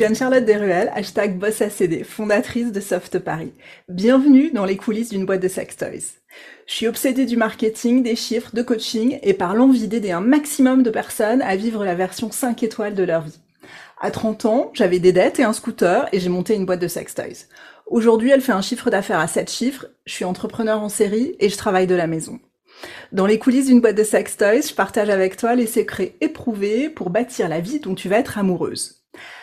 suis Anne-Charlotte Desruelles, hashtag BossACD, fondatrice de Soft Paris. Bienvenue dans les coulisses d'une boîte de sex toys. Je suis obsédée du marketing, des chiffres, de coaching et par l'envie d'aider un maximum de personnes à vivre la version 5 étoiles de leur vie. À 30 ans, j'avais des dettes et un scooter et j'ai monté une boîte de sex toys. Aujourd'hui, elle fait un chiffre d'affaires à 7 chiffres, je suis entrepreneur en série et je travaille de la maison. Dans les coulisses d'une boîte de sex toys, je partage avec toi les secrets éprouvés pour bâtir la vie dont tu vas être amoureuse.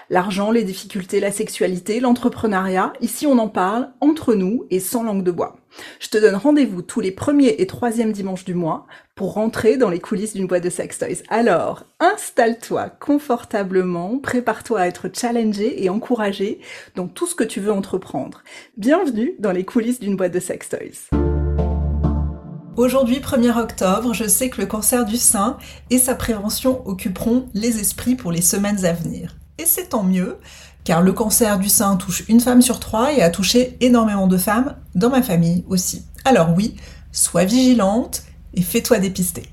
L'argent, les difficultés, la sexualité, l'entrepreneuriat, ici on en parle entre nous et sans langue de bois. Je te donne rendez-vous tous les premiers et troisièmes dimanches du mois pour rentrer dans les coulisses d'une boîte de sex toys. Alors, installe-toi confortablement, prépare-toi à être challengé et encouragé dans tout ce que tu veux entreprendre. Bienvenue dans les coulisses d'une boîte de sex toys. Aujourd'hui, 1er octobre, je sais que le cancer du sein et sa prévention occuperont les esprits pour les semaines à venir. Et c'est tant mieux, car le cancer du sein touche une femme sur trois et a touché énormément de femmes dans ma famille aussi. Alors oui, sois vigilante et fais-toi dépister.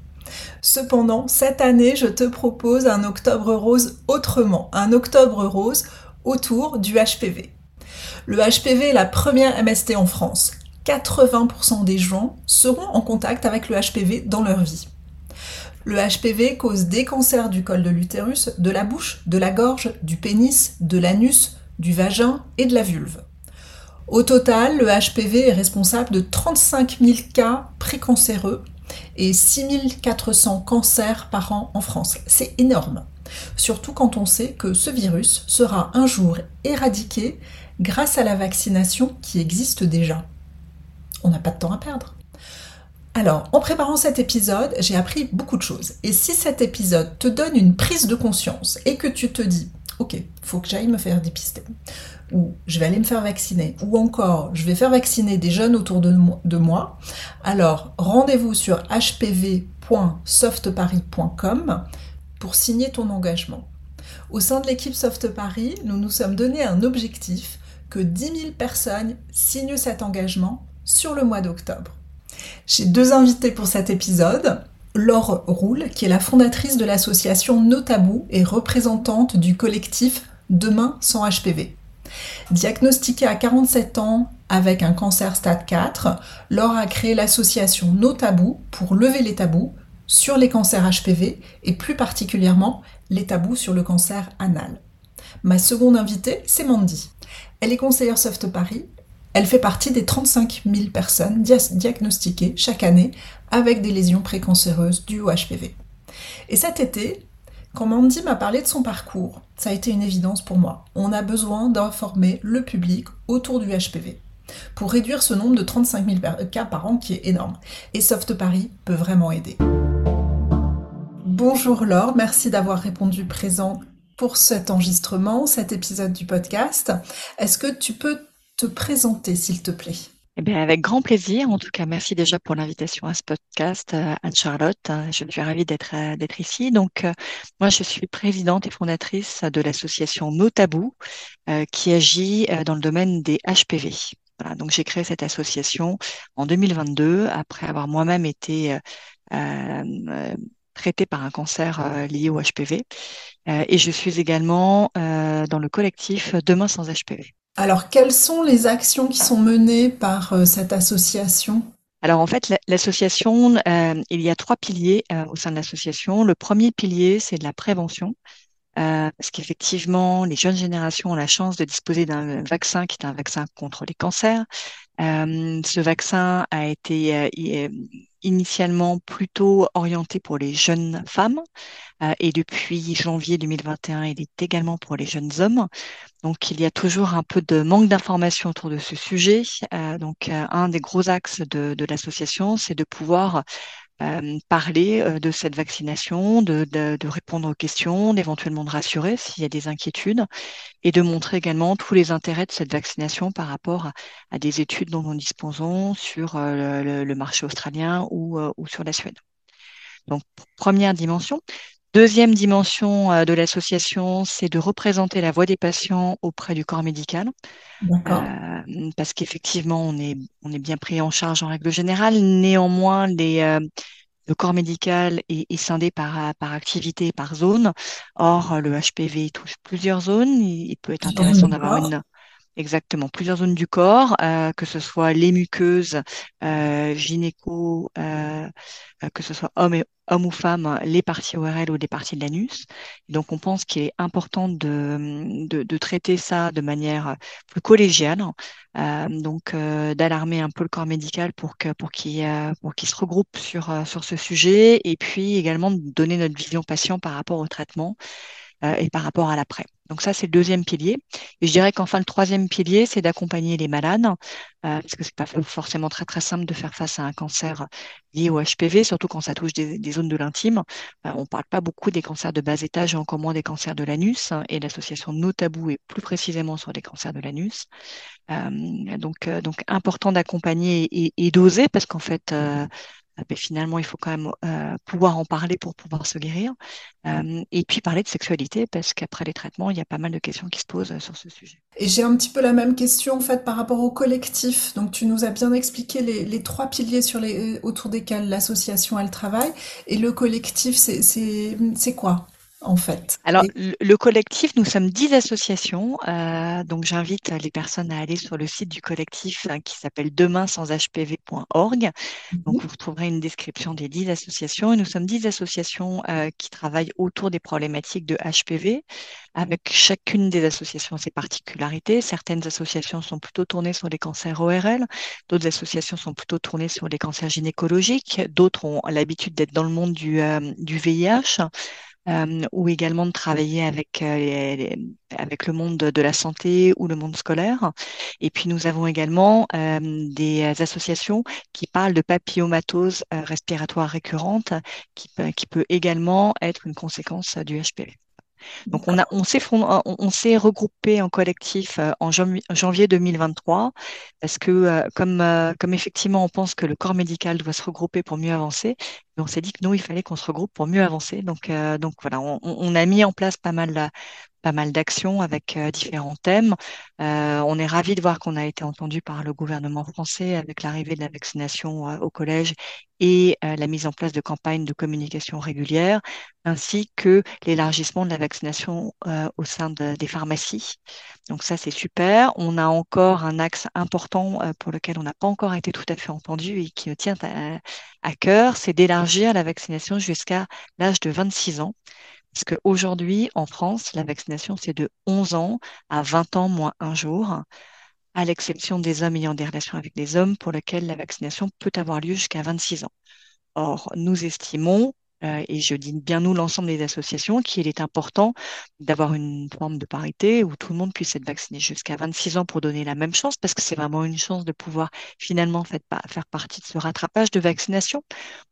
Cependant, cette année, je te propose un octobre rose autrement, un octobre rose autour du HPV. Le HPV est la première MST en France. 80% des gens seront en contact avec le HPV dans leur vie. Le HPV cause des cancers du col de l'utérus, de la bouche, de la gorge, du pénis, de l'anus, du vagin et de la vulve. Au total, le HPV est responsable de 35 000 cas précancéreux et 6 400 cancers par an en France. C'est énorme. Surtout quand on sait que ce virus sera un jour éradiqué grâce à la vaccination qui existe déjà on n'a pas de temps à perdre. Alors, en préparant cet épisode, j'ai appris beaucoup de choses. Et si cet épisode te donne une prise de conscience et que tu te dis, ok, faut que j'aille me faire dépister, ou je vais aller me faire vacciner, ou encore je vais faire vacciner des jeunes autour de, moi, alors rendez-vous sur hpv.softparis.com pour signer ton engagement. Au sein de l'équipe Soft Paris, nous nous sommes donné un objectif que 10 000 personnes signent cet engagement sur le mois d'octobre. J'ai deux invités pour cet épisode. Laure Roule, qui est la fondatrice de l'association Notabou et représentante du collectif Demain sans HPV. Diagnostiquée à 47 ans avec un cancer stade 4, Laure a créé l'association Notabou pour lever les tabous sur les cancers HPV et plus particulièrement les tabous sur le cancer anal. Ma seconde invitée, c'est Mandy. Elle est conseillère Soft Paris elle fait partie des 35 000 personnes diagnostiquées chaque année avec des lésions précancéreuses dues au HPV. Et cet été, quand Mandy m'a parlé de son parcours, ça a été une évidence pour moi. On a besoin d'informer le public autour du HPV pour réduire ce nombre de 35 000 cas par an qui est énorme. Et Soft Paris peut vraiment aider. Bonjour Laure, merci d'avoir répondu présent pour cet enregistrement, cet épisode du podcast. Est-ce que tu peux te présenter, s'il te plaît eh bien, avec grand plaisir. En tout cas, merci déjà pour l'invitation à ce podcast, euh, Anne-Charlotte. Je suis ravie d'être euh, d'être ici. Donc, euh, moi, je suis présidente et fondatrice de l'association No Tabou, qui agit dans le domaine des HPV. Donc, j'ai créé cette association en 2022 après avoir moi-même été euh, traitée par un cancer lié au HPV. et je suis également dans le collectif Demain sans HPV. Alors, quelles sont les actions qui sont menées par euh, cette association? Alors en fait, l'association, euh, il y a trois piliers euh, au sein de l'association. Le premier pilier, c'est de la prévention, parce qu'effectivement, les jeunes générations ont la chance de disposer d'un vaccin qui est un vaccin contre les cancers. ce vaccin a été initialement plutôt orienté pour les jeunes femmes et depuis janvier 2021, il est également pour les jeunes hommes. Donc, il y a toujours un peu de manque d'informations autour de ce sujet. Euh, donc, euh, un des gros axes de l'association, c'est de pouvoir euh, parler euh, de cette vaccination, de, répondre aux questions, d'éventuellement de rassurer s'il y a des inquiétudes, et de montrer également tous les intérêts de cette vaccination par rapport à, des études dont nous disposons sur euh, le, le, marché australien ou, ou sur la Suède. Donc, première dimension. Deuxième dimension euh, de l'association, c'est de représenter la voix des patients auprès du corps médical. Euh, parce qu'effectivement, on est, on est bien pris en charge en règle générale. Néanmoins, les, euh, le corps médical est, scindé par, par activité, par zone. Or, le HPV touche plusieurs zones. Il, peut être intéressant d'avoir une, Exactement, plusieurs zones du corps, euh, que ce soit les muqueuses, euh, gynéco, euh, que ce soit homme, et, homme ou femme, les parties ORL ou les parties de l'anus. Donc, on pense qu'il est important de, de, traiter ça de manière plus collégiale, donc d'alarmer un peu le corps médical pour qu'il pour qu'il se regroupe sur sur ce sujet, et puis également de donner notre vision patient par rapport au traitement et par rapport à l'après. Donc ça, c'est le deuxième pilier. Et je dirais qu'enfin, le troisième pilier, c'est d'accompagner les malades, euh, parce que c'est pas forcément très très simple de faire face à un cancer lié au HPV, surtout quand ça touche des, zones de l'intime. Euh, on parle pas beaucoup des cancers de bas étage et encore moins des cancers de l'anus. Hein, et l'association No Tabou est plus précisément sur les cancers de l'anus. Euh, donc, donc important d'accompagner et d'oser, parce qu'en fait, ah ben, finalement, il faut quand même euh, pouvoir en parler pour pouvoir se guérir. Euh, et puis parler de sexualité, parce qu'après les traitements, il y a pas mal de questions qui se posent euh, sur ce sujet. Et j'ai un petit peu la même question en fait par rapport au collectif. Donc tu nous as bien expliqué les, trois piliers sur les, autour desquels l'association elle travaille. Et le collectif, c'est quoi? En fait. Alors, le collectif, nous sommes dix associations. Euh, donc, j'invite les personnes à aller sur le site du collectif hein, qui s'appelle demainsanshpv.org. Mhm. Donc, vous trouverez une description des dix associations. Et nous sommes dix associations euh, qui travaillent autour des problématiques de HPV, avec chacune des associations ses particularités. Certaines associations sont plutôt tournées sur les cancers ORL, d'autres associations sont plutôt tournées sur les cancers gynécologiques, d'autres ont l'habitude d'être dans le monde du, euh, du VIH euh, ou également de travailler avec, avec le monde de la santé ou le monde scolaire. Et puis nous avons également euh, des associations qui parlent de papillomatose respiratoire récurrente, qui, qui peut également être une conséquence du HPV. Donc on a on s'est on, s'est regroupé en collectif euh, en janvier 2023 parce que euh, comme euh, comme effectivement on pense que le corps médical doit se regrouper pour mieux avancer, on s'est dit que nous il fallait qu'on se regroupe pour mieux avancer. Donc donc voilà, on, on, a mis en place pas mal pas mal d'actions avec euh, différents thèmes. Euh, on est ravi de voir qu'on a été entendu par le gouvernement français avec l'arrivée de la vaccination euh, au collège et la mise en place de campagnes de communication régulières, ainsi que l'élargissement de la vaccination au sein des pharmacies. Donc ça, c'est super. On a encore un axe important pour lequel on n'a pas encore été tout à fait entendu et qui nous tient à cœur, c'est d'élargir la vaccination jusqu'à l'âge de 26 ans. Parce qu'aujourd'hui, en France, la vaccination, c'est de 11 ans à 20 ans moins un jour, à l'exception des hommes ayant des relations avec des hommes pour lesquels la vaccination peut avoir lieu jusqu'à 26 ans. Or, nous estimons et je dis bien nous, l'ensemble des associations, qu'il est important d'avoir une forme de parité où tout le monde puisse être vacciné jusqu'à 26 ans pour donner la même chance, parce que c'est vraiment une chance de pouvoir finalement faire partie de ce rattrapage de vaccination.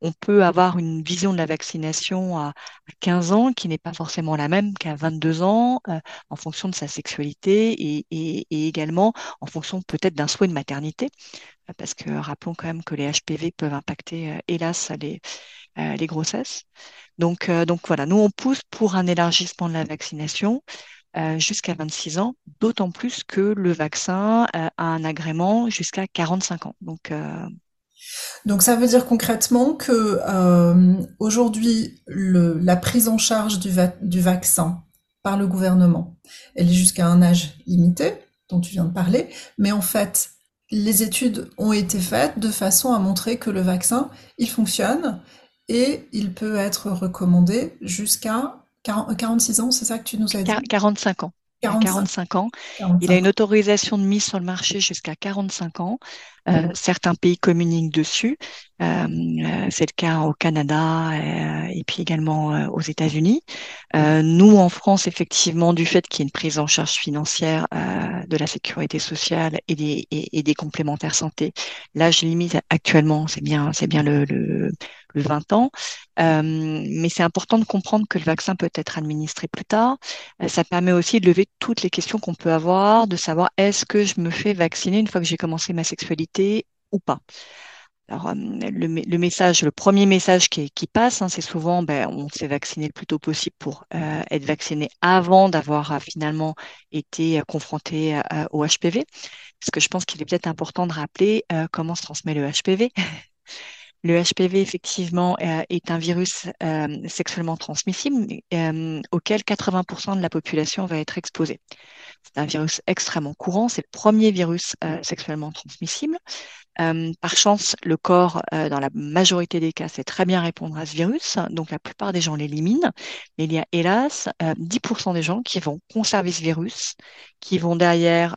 On peut avoir une vision de la vaccination à 15 ans qui n'est pas forcément la même qu'à 22 ans, euh, en fonction de sa sexualité et également en fonction peut-être d'un souhait de maternité parce que rappelons quand même que les HPV peuvent impacter, euh, hélas, les, euh, les grossesses. Donc, euh, donc voilà, nous, on pousse pour un élargissement de la vaccination euh, jusqu'à 26 ans, d'autant plus que le vaccin a un agrément jusqu'à 45 ans. Donc, ça veut dire concrètement que aujourd'hui, la prise en charge du vaccin par le gouvernement, elle est jusqu'à un âge limité, dont tu viens de parler, mais en fait, les études ont été faites de façon à montrer que le vaccin, il fonctionne et il peut être recommandé jusqu'à 46 ans, c'est ça que tu nous as dit? 45 ans. 45, ans. Il a une autorisation de mise sur le marché jusqu'à 45 ans. Euh, certains pays communiquent dessus. Euh, euh, c'est le cas au Canada et puis également aux États-Unis. nous, en France, effectivement, du fait qu'il y ait une prise en charge financière de la sécurité sociale et des, et, des complémentaires santé, l'âge limite actuellement, c'est bien, c'est bien le, le, le 20 ans. mais c'est important de comprendre que le vaccin peut être administré plus tard. ça permet aussi de lever toutes les questions qu'on peut avoir, de savoir est-ce que je me fais vacciner une fois que j'ai commencé ma sexualité ou pas? Alors, euh, le, message, le premier message qui, passe, hein, c'est souvent, ben, on s'est vacciné le plus tôt possible pour euh, être vacciné avant d'avoir euh, finalement été confronté au HPV. Parce que je pense qu'il est peut-être important de rappeler comment se transmet le HPV. Le HPV, effectivement, euh, est un virus euh, sexuellement transmissible euh, auquel 80% de la population va être exposée. C'est un virus extrêmement courant, c'est le premier virus sexuellement transmissible. Euh, par chance, le corps, euh, dans la majorité des cas, sait très bien répondre à ce virus, donc la plupart des gens l'éliminent. Mais il y a hélas 10% euh, des gens qui vont conserver ce virus, qui vont derrière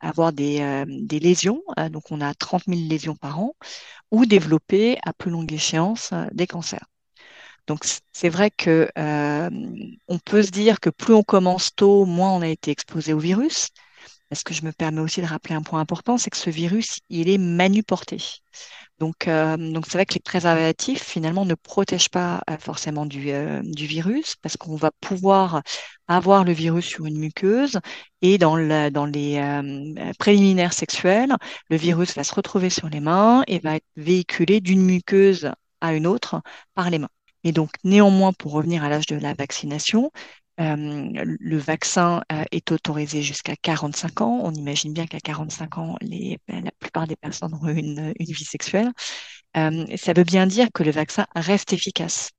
avoir des, lésions, donc on a 30 000 lésions par an, ou développer à plus longue échéance des cancers. Donc c'est vrai que on peut se dire que plus on commence tôt, moins on a été exposé au virus. Ce que je me permets aussi de rappeler un point important, c'est que ce virus, il est manuporté. Donc, euh, donc c'est vrai que les préservatifs finalement ne protègent pas euh, forcément du, euh, du, virus parce qu'on va pouvoir avoir le virus sur une muqueuse et dans, le, dans les préliminaires sexuels, le virus va se retrouver sur les mains et va être véhiculé d'une muqueuse à une autre par les mains. Et donc, néanmoins, pour revenir à l'âge de la vaccination, le vaccin euh, est autorisé jusqu'à 45 ans. On imagine bien qu'à 45 ans, ben, la plupart des personnes ont une, vie sexuelle. Euh, ça veut bien dire que le vaccin reste efficace.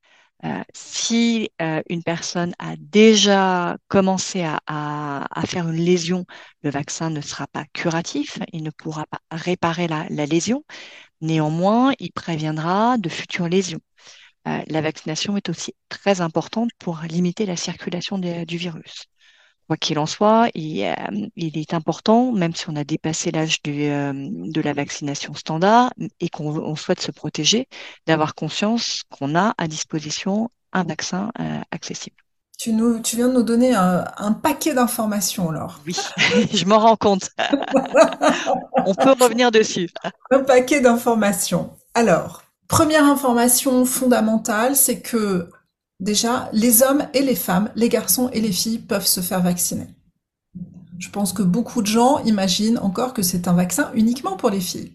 si une personne a déjà commencé à, faire une lésion, le vaccin ne sera pas curatif, il ne pourra pas réparer la lésion. Néanmoins, il préviendra de futures lésions. Euh, la vaccination est aussi très importante pour limiter la circulation du virus. Quoi qu'il en soit, il, euh, est important, même si on a dépassé l'âge euh, de la vaccination standard et qu'on souhaite se protéger, d'avoir conscience qu'on a à disposition un vaccin accessible. Tu, nous, tu viens de nous donner un, un paquet d'informations, alors. Oui, je m'en rends compte. on peut revenir dessus. Un paquet d'informations. Alors, Première information fondamentale, c'est que déjà, les hommes et les femmes, les garçons et les filles peuvent se faire vacciner. Je pense que beaucoup de gens imaginent encore que c'est un vaccin uniquement pour les filles.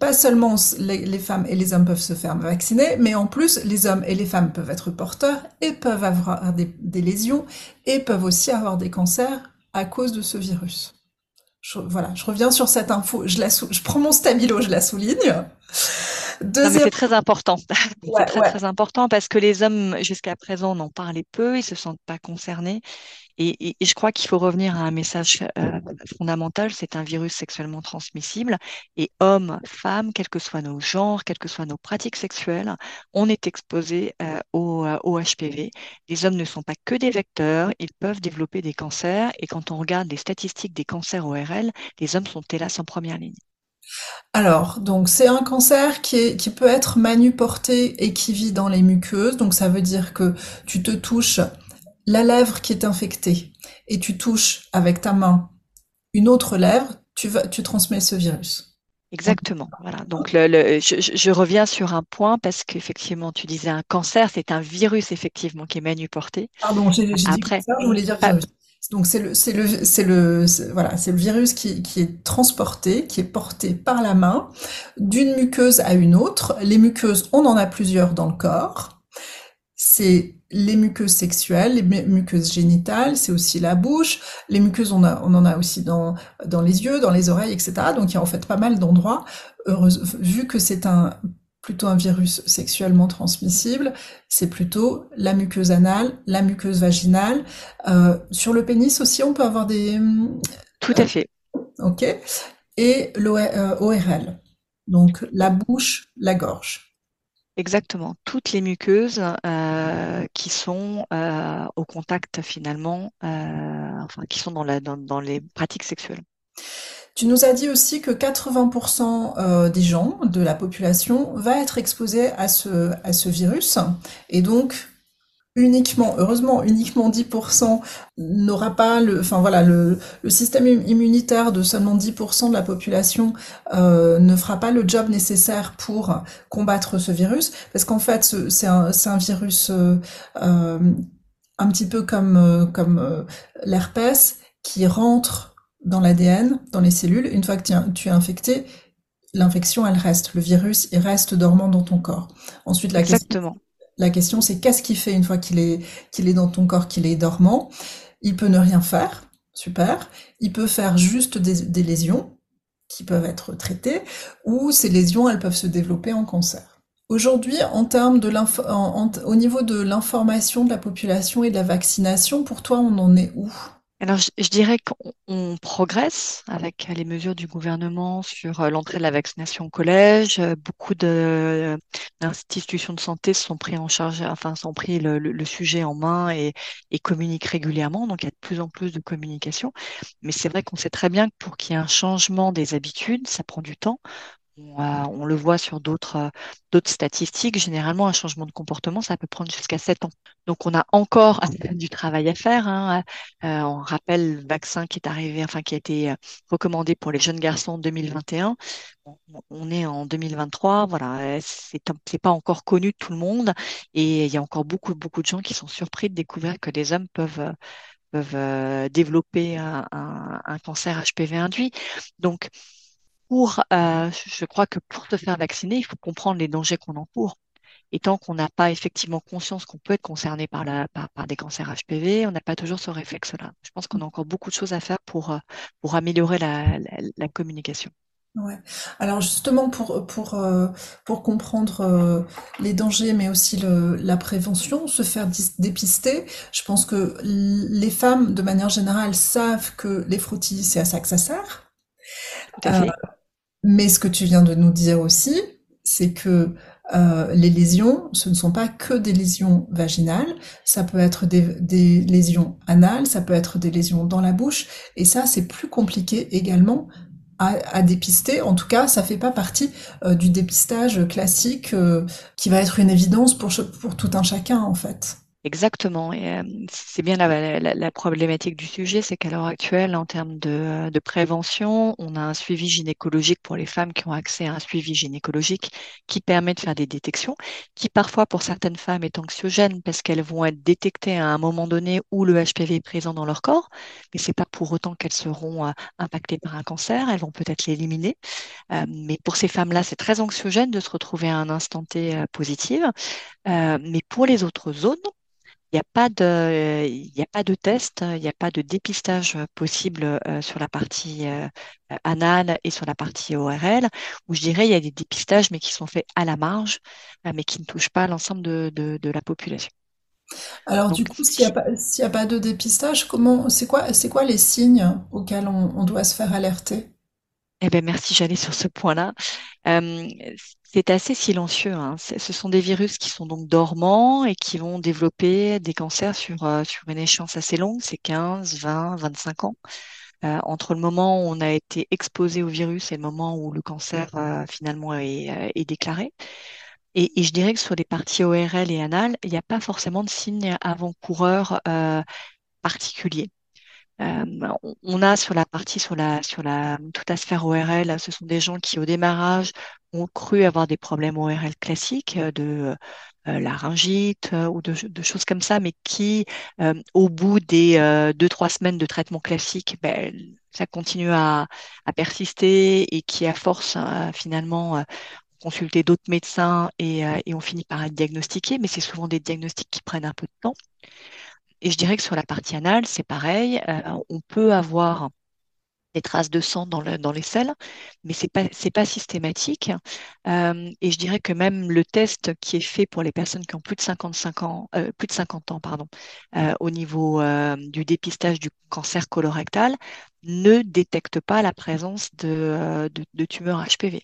Pas seulement les, femmes et les hommes peuvent se faire vacciner, mais en plus, les hommes et les femmes peuvent être porteurs et peuvent avoir des, lésions et peuvent aussi avoir des cancers à cause de ce virus. voilà, je reviens sur cette info. Je, je prends mon stabilo, je la souligne c'est très important. c'est très, très important parce que les hommes, jusqu'à présent, n'en parlaient peu, ils se sentent pas concernés. Et, je crois qu'il faut revenir à un message euh, fondamental, c'est un virus sexuellement transmissible. Et hommes, femmes, quels que soient nos genres, quelles que soient nos pratiques sexuelles, on est exposé euh, au, euh, au, HPV. Les hommes ne sont pas que des vecteurs, ils peuvent développer des cancers. Et quand on regarde les statistiques des cancers ORL, les hommes sont hélas en première ligne. Alors, donc c'est un cancer qui, est, qui peut être manuporté et qui vit dans les muqueuses. Donc ça veut dire que tu te touches la lèvre qui est infectée et tu touches avec ta main une autre lèvre, tu, vas, tu transmets ce virus. Exactement. Voilà. Donc, le, je, reviens sur un point parce qu'effectivement, tu disais un cancer, c'est un virus effectivement qui est manuporté. Pardon, j'ai dit ça, je voulais dire virus. Donc c'est le c'est le c'est le voilà c'est le virus qui, qui est transporté, qui est porté par la main d'une muqueuse à une autre. Les muqueuses, on en a plusieurs dans le corps. C'est les muqueuses sexuelles, les muqueuses génitales, c'est aussi la bouche. Les muqueuses, on, a, on en a aussi dans, dans les yeux, dans les oreilles, etc. Donc il y a en fait pas mal d'endroits. Vu que c'est un plutôt un virus sexuellement transmissible, c'est plutôt la muqueuse anale, la muqueuse vaginale. Euh, sur le pénis aussi, on peut avoir des... Tout à fait. ok. Et l'ORL, euh, donc la bouche, la gorge. Exactement. Toutes les muqueuses euh, qui sont au contact finalement, enfin qui sont dans, la, dans les pratiques sexuelles. Tu nous as dit aussi que 80% euh, des gens de la population va être exposé à ce, à ce virus. Et donc, uniquement, heureusement, uniquement 10% n'aura pas le, enfin voilà, le, système immunitaire de seulement 10% de la population euh, ne fera pas le job nécessaire pour combattre ce virus, parce qu'en fait, c'est un, un, virus euh, un petit peu comme, comme l'herpès qui rentre dans l'ADN, dans les cellules. Une fois que tu es infecté, l'infection, elle reste. Le virus, il reste dormant dans ton corps. Ensuite, la Exactement. question, la question, c'est qu'est-ce qu'il fait une fois qu'il est, qu'il est dans ton corps, qu'il est dormant? Il peut ne rien faire. Super. Il peut faire juste des, lésions qui peuvent être traitées, ou ces lésions, elles peuvent se développer en cancer. Aujourd'hui, en termes de au niveau de l'information de la population et de la vaccination, pour toi, on en est où? Alors, je, dirais qu'on progresse avec les mesures du gouvernement sur euh, l'entrée de la vaccination au collège. Euh, beaucoup d'institutions de, santé sont pris en charge, enfin, sont pris le, sujet en main et, et, communiquent régulièrement. Donc, il y a de plus en plus de communication. Mais c'est vrai qu'on sait très bien que pour qu'il y ait un changement des habitudes, ça prend du temps. On, le voit sur d'autres d'autres statistiques. Généralement, un changement de comportement, ça peut prendre jusqu'à 7 ans. Donc, on a encore du travail à faire. Hein. Euh, on rappelle le vaccin qui est arrivé, enfin qui a été euh, recommandé pour les jeunes garçons en 2021. On, est en 2023. Voilà, c'est pas encore connu de tout le monde, et il y a encore beaucoup beaucoup de gens qui sont surpris de découvrir que les hommes peuvent peuvent euh, développer un, un cancer HPV induit. Donc pour, euh, je crois que pour te faire vacciner, il faut comprendre les dangers qu'on encourt. Et tant qu'on n'a pas effectivement conscience qu'on peut être concerné par, la, par, des cancers HPV, on n'a pas toujours ce réflexe-là. Je pense qu'on a encore beaucoup de choses à faire pour, euh, pour améliorer la, la, communication. Ouais. Alors justement pour pour euh, pour comprendre les dangers mais aussi le, la prévention, se faire dépister, je pense que les femmes de manière générale savent que les frottis c'est à ça que ça sert. Tout à fait. Mais ce que tu viens de nous dire aussi, c'est que euh, les lésions, ce ne sont pas que des lésions vaginales, ça peut être des, lésions anales, ça peut être des lésions dans la bouche, et ça c'est plus compliqué également à, dépister. En tout cas, ça fait pas partie euh, du dépistage classique euh, qui va être une évidence pour tout un chacun en fait. Exactement. Euh, c'est bien la, problématique du sujet, c'est qu'à l'heure actuelle, en termes de, de, prévention, on a un suivi gynécologique pour les femmes qui ont accès à un suivi gynécologique qui permet de faire des détections, qui parfois pour certaines femmes est anxiogène parce qu'elles vont être détectées à un moment donné où le HPV est présent dans leur corps, mais c'est pas pour autant qu'elles seront euh, impactées par un cancer, elles vont peut-être l'éliminer. Euh, mais pour ces femmes-là, c'est très anxiogène de se retrouver à un instant T euh, positive. mais pour les autres zones, il n'y a pas de, il a pas de test, il n'y a pas de dépistage possible euh, sur la partie euh, anale et sur la partie ORL, où je dirais il y a des dépistages, mais qui sont faits à la marge, euh, mais qui ne touchent pas l'ensemble de, de, de, la population. Alors du coup, s'il n'y a, pas, a pas de dépistage, comment, c'est quoi, c'est quoi les signes auxquels on, on doit se faire alerter? Eh bien, merci, j'allais sur ce point-là. Euh, c'est assez silencieux. Hein. Ce sont des virus qui sont donc dormants et qui vont développer des cancers sur, euh, sur une échéance assez longue, c'est 15, 20, 25 ans. Euh, entre le moment où on a été exposé au virus et le moment où le cancer euh, finalement est, est déclaré. Et, et, je dirais que sur les parties ORL et anal, il n'y a pas forcément de signes avant-coureurs particuliers. Euh, on a sur la partie, sur la, sur la, toute la sphère ORL, ce sont des gens qui, au démarrage, ont cru avoir des problèmes ORL classiques euh, de euh, laryngite ou de, choses comme ça, mais qui, au bout des deux, trois semaines de traitement classique, ben, ça continue à, persister et qui, à force, finalement, consulter d'autres médecins et, et on finit par être diagnostiqué, mais c'est souvent des diagnostics qui prennent un peu de temps. Et je dirais que sur la partie anale, c'est pareil. Euh, on peut avoir des traces de sang dans, le, dans les selles, mais pas c'est pas systématique. Euh, et je dirais que même le test qui est fait pour les personnes qui ont plus de 55 ans, euh, plus de 50 ans, pardon, au niveau du dépistage du cancer colorectal, ne détecte pas la présence de tumeurs HPV.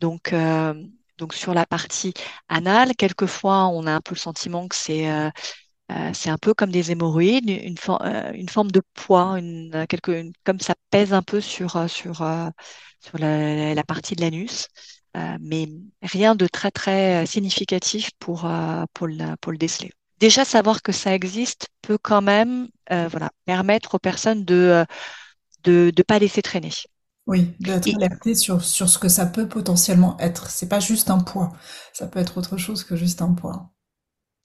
Donc donc sur la partie anale, quelquefois on a un peu le sentiment que c'est euh, c'est un peu comme des hémorroïdes, une, euh, une forme de poids, une, quelque, comme ça pèse un peu sur, euh, sur, sur la, la, partie de l'anus, mais rien de très très significatif pour, pour, le, pour le déceler. Déjà, savoir que ça existe peut quand même voilà, permettre aux personnes de de ne pas laisser traîner. Oui, d'être alerté sur, sur ce que ça peut potentiellement être. C'est pas juste un poids, ça peut être autre chose que juste un poids.